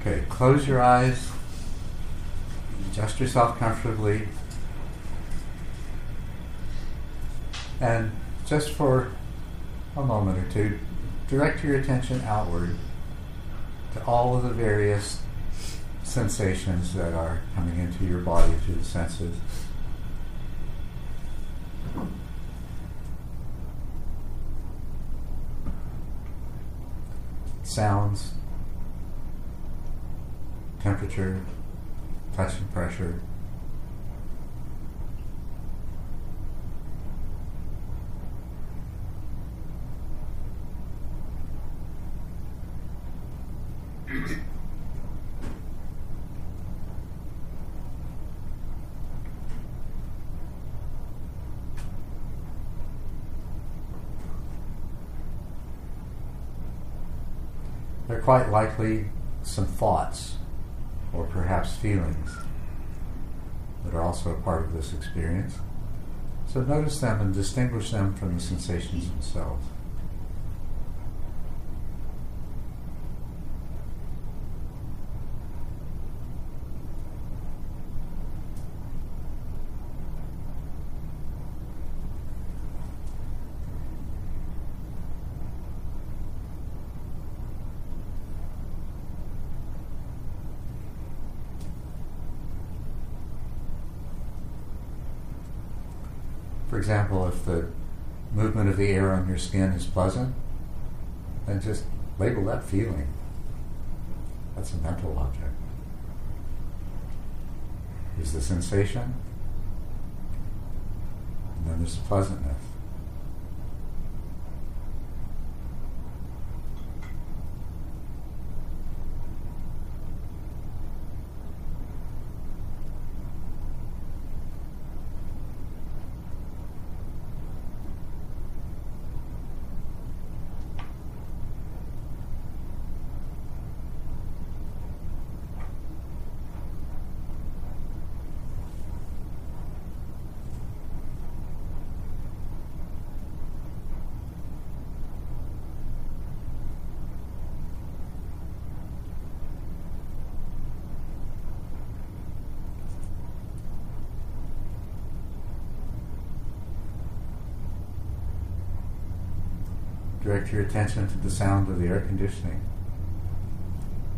Okay, close your eyes. Adjust yourself comfortably. And just for a moment or two, direct your attention outward to all of the various sensations that are coming into your body through the senses. Sounds, temperature, and pressure. There are quite likely some thoughts or perhaps feelings that are also a part of this experience. So notice them and distinguish them from the sensations themselves. For example, if the movement of the air on your skin is pleasant, then just label that feeling. That's a mental object. Is the sensation, and then there's the pleasantness. Direct your attention to the sound of the air conditioning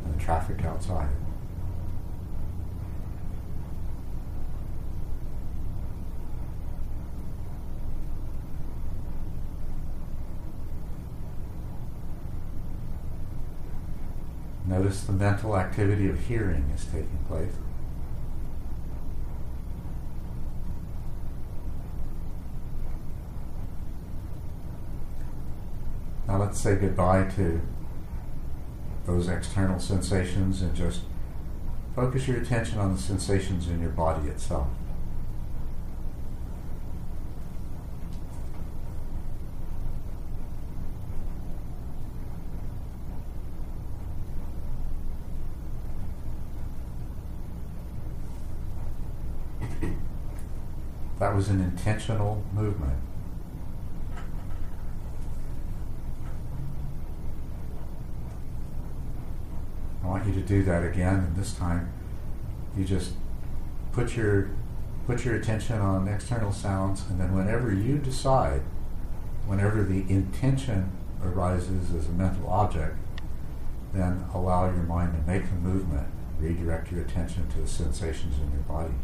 and the traffic outside. Notice the mental activity of hearing is taking place. Say goodbye to those external sensations and just focus your attention on the sensations in your body itself. That was an intentional movement. Want you to do that again, and this time you just put your put your attention on external sounds, and then whenever you decide, whenever the intention arises as a mental object, then allow your mind to make the movement, redirect your attention to the sensations in your body.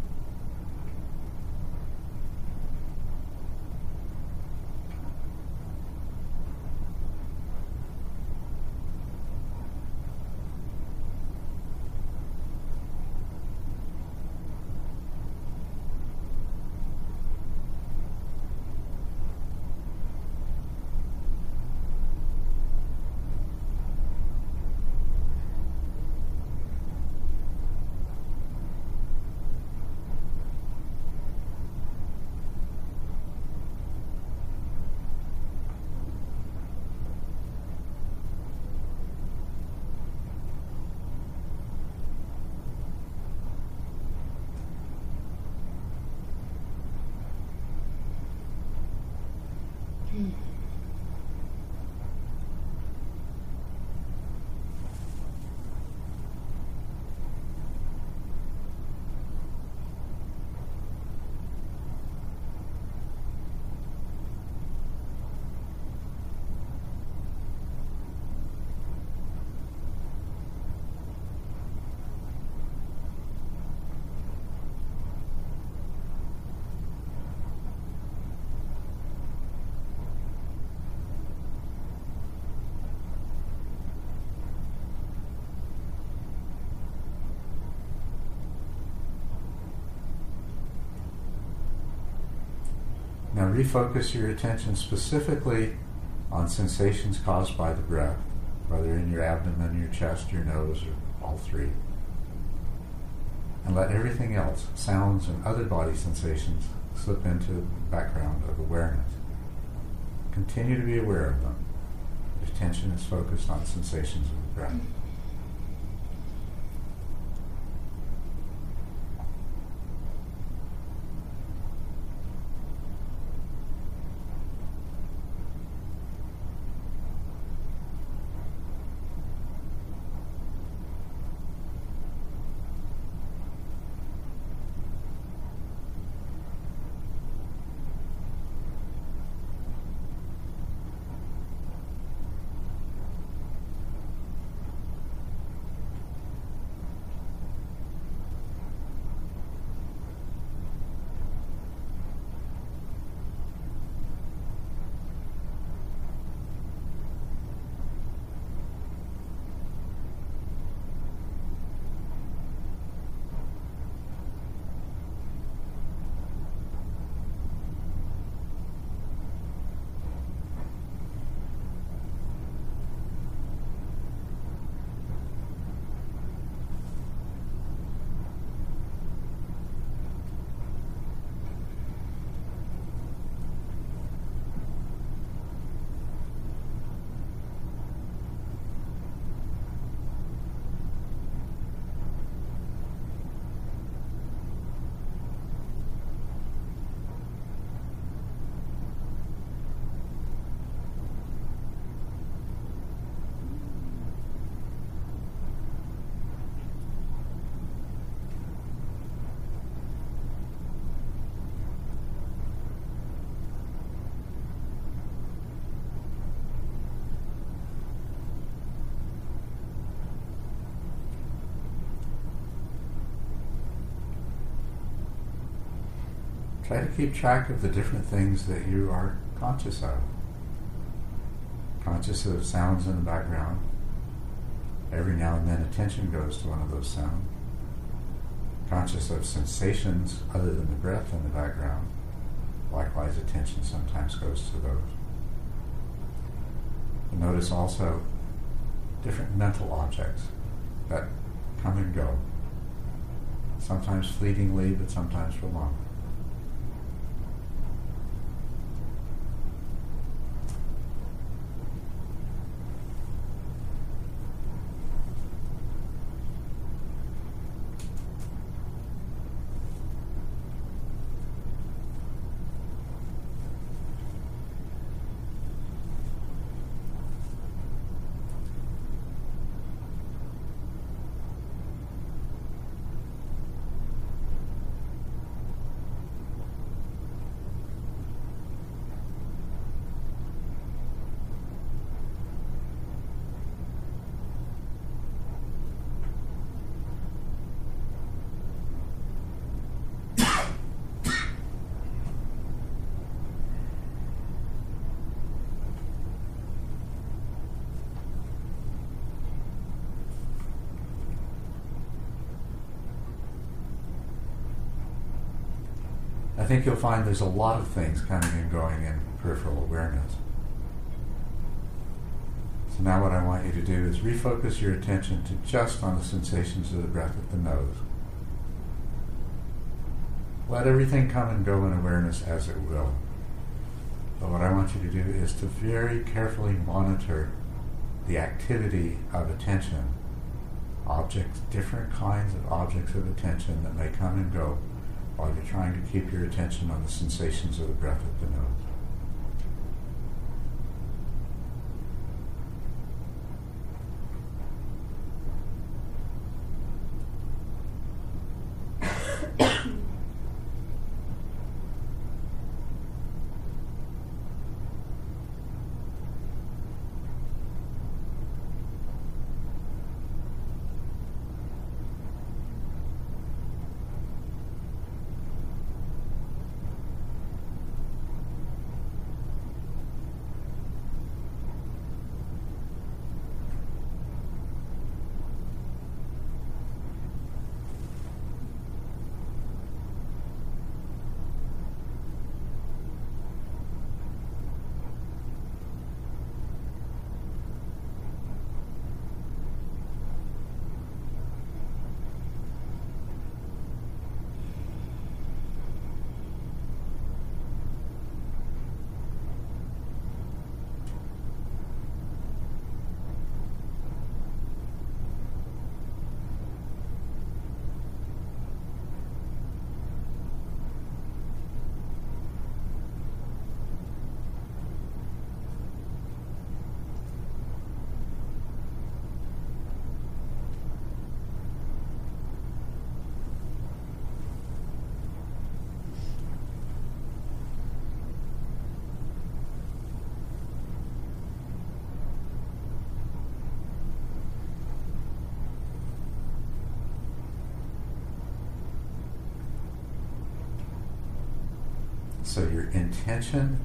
Now refocus your attention specifically on sensations caused by the breath, whether in your abdomen, your chest, your nose, or all three. And let everything else, sounds and other body sensations, slip into the background of awareness. Continue to be aware of them. Your attention is focused on sensations of the breath. Try to keep track of the different things that you are conscious of. Conscious of sounds in the background. Every now and then attention goes to one of those sounds. Conscious of sensations other than the breath in the background. Likewise, attention sometimes goes to those. And notice also different mental objects that come and go. Sometimes fleetingly, but sometimes for longer. Think you'll find there's a lot of things coming and going in peripheral awareness. So now what I want you to do is refocus your attention to just on the sensations of the breath at the nose. Let everything come and go in awareness as it will. But what I want you to do is to very carefully monitor the activity of attention, objects, different kinds of objects of attention that may come and go while you're trying to keep your attention on the sensations of the breath at the nose. So your intention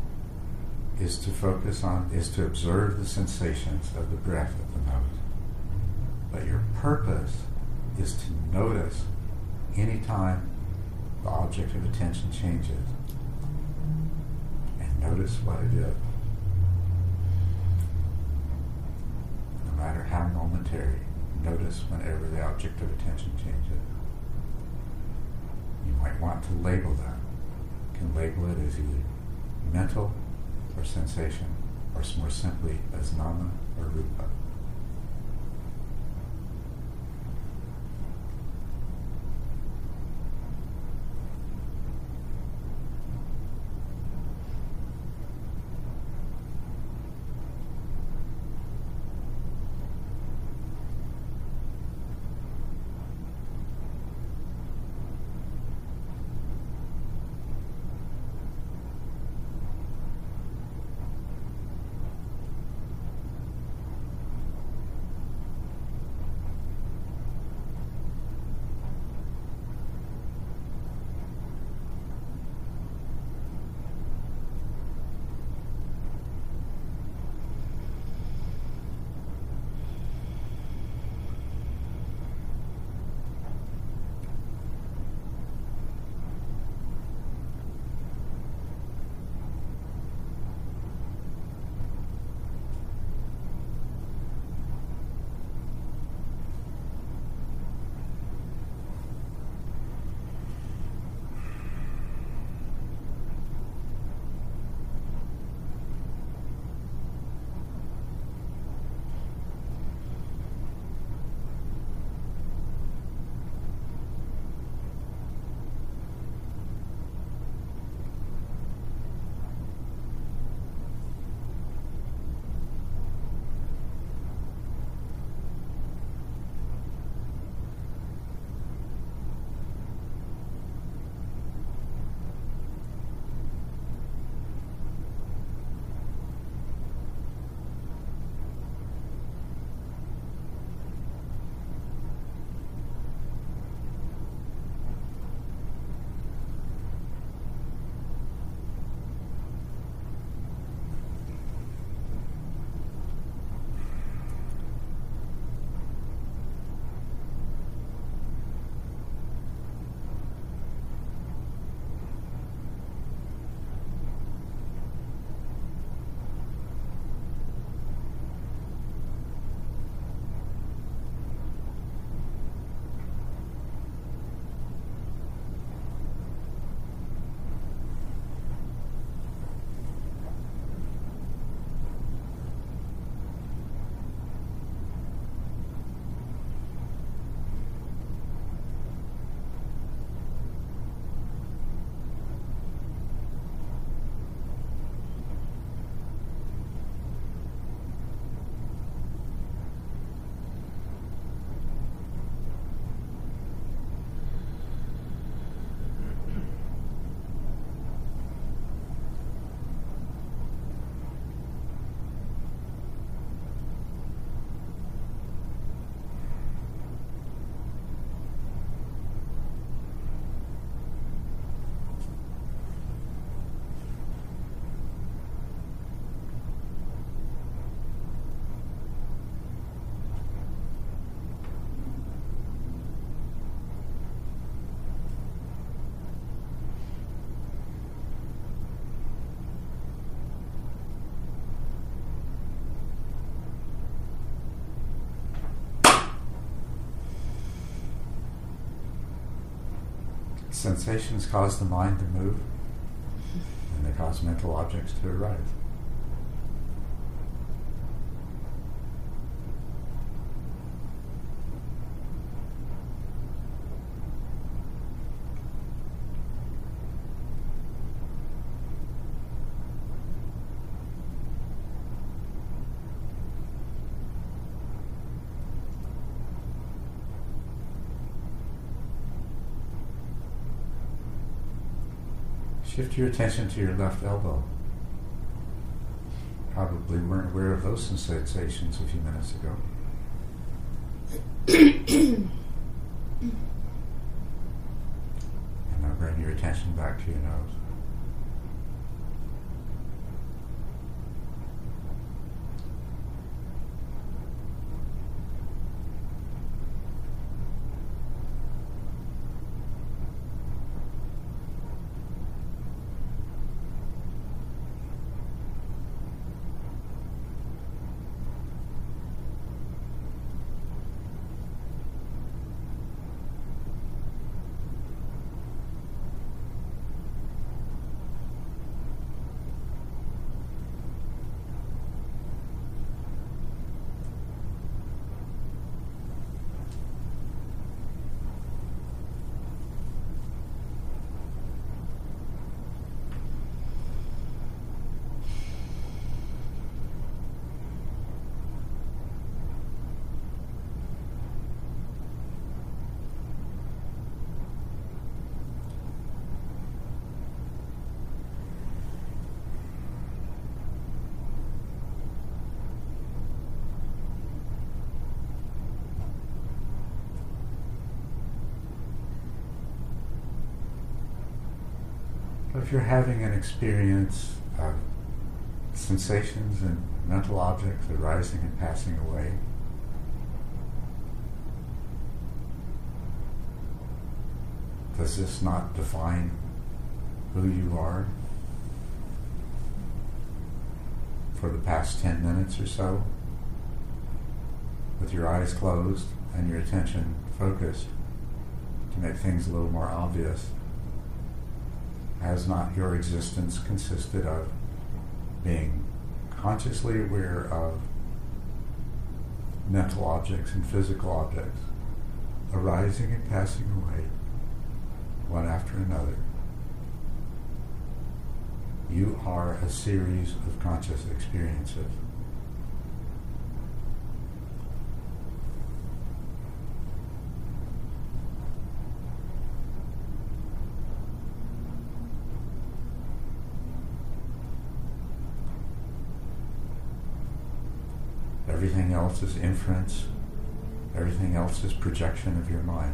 is to focus on, is to observe the sensations of the breath of the nose. But your purpose is to notice anytime the object of attention changes. And notice what it is. No matter how momentary, notice whenever the object of attention changes. You might want to label that. Can label it as either mental or sensation, or more simply as nama or rupa. Sensations cause the mind to move, and they cause mental objects to arise. Shift your attention to your left elbow. Probably weren't aware of those sensations a few minutes ago. and now bring your attention back to your nose. If you're having an experience of sensations and mental objects arising and passing away, does this not define who you are for the past 10 minutes or so? With your eyes closed and your attention focused to make things a little more obvious. Has not your existence consisted of being consciously aware of mental objects and physical objects arising and passing away one after another? You are a series of conscious experiences. Everything else is inference. Everything else is projection of your mind.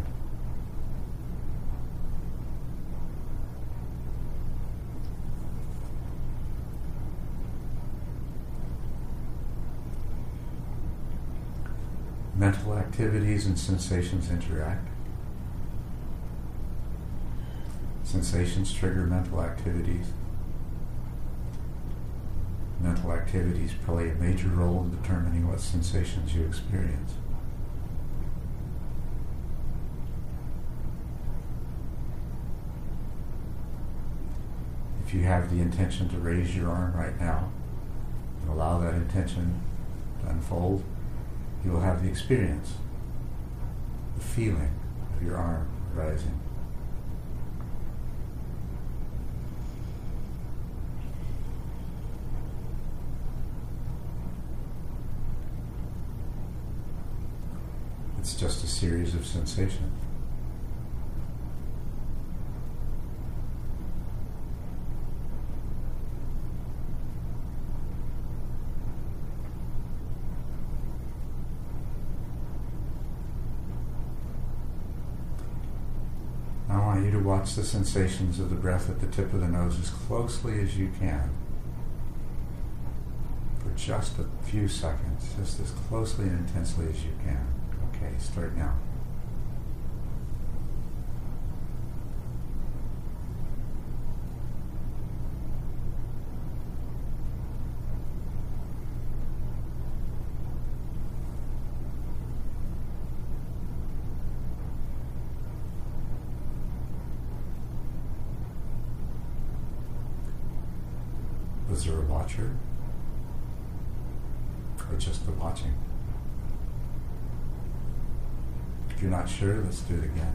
Mental activities and sensations interact. Sensations trigger mental activities mental activities play a major role in determining what sensations you experience. If you have the intention to raise your arm right now and allow that intention to unfold, you will have the experience, the feeling of your arm rising. It's just a series of sensations. I want you to watch the sensations of the breath at the tip of the nose as closely as you can for just a few seconds, just as closely and intensely as you can. Okay, start now. Was there a watcher? Or just the watching? If you're not sure, let's do it again.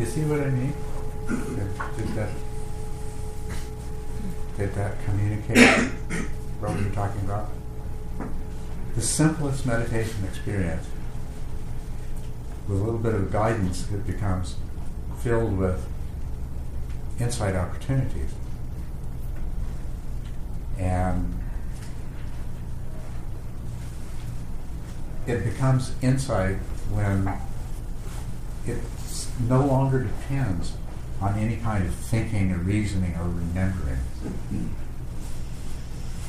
You see what I mean? Did, did that did that communicate what we were talking about? The simplest meditation experience, with a little bit of guidance, it becomes filled with insight opportunities. And it becomes insight when it no longer depends on any kind of thinking or reasoning or remembering.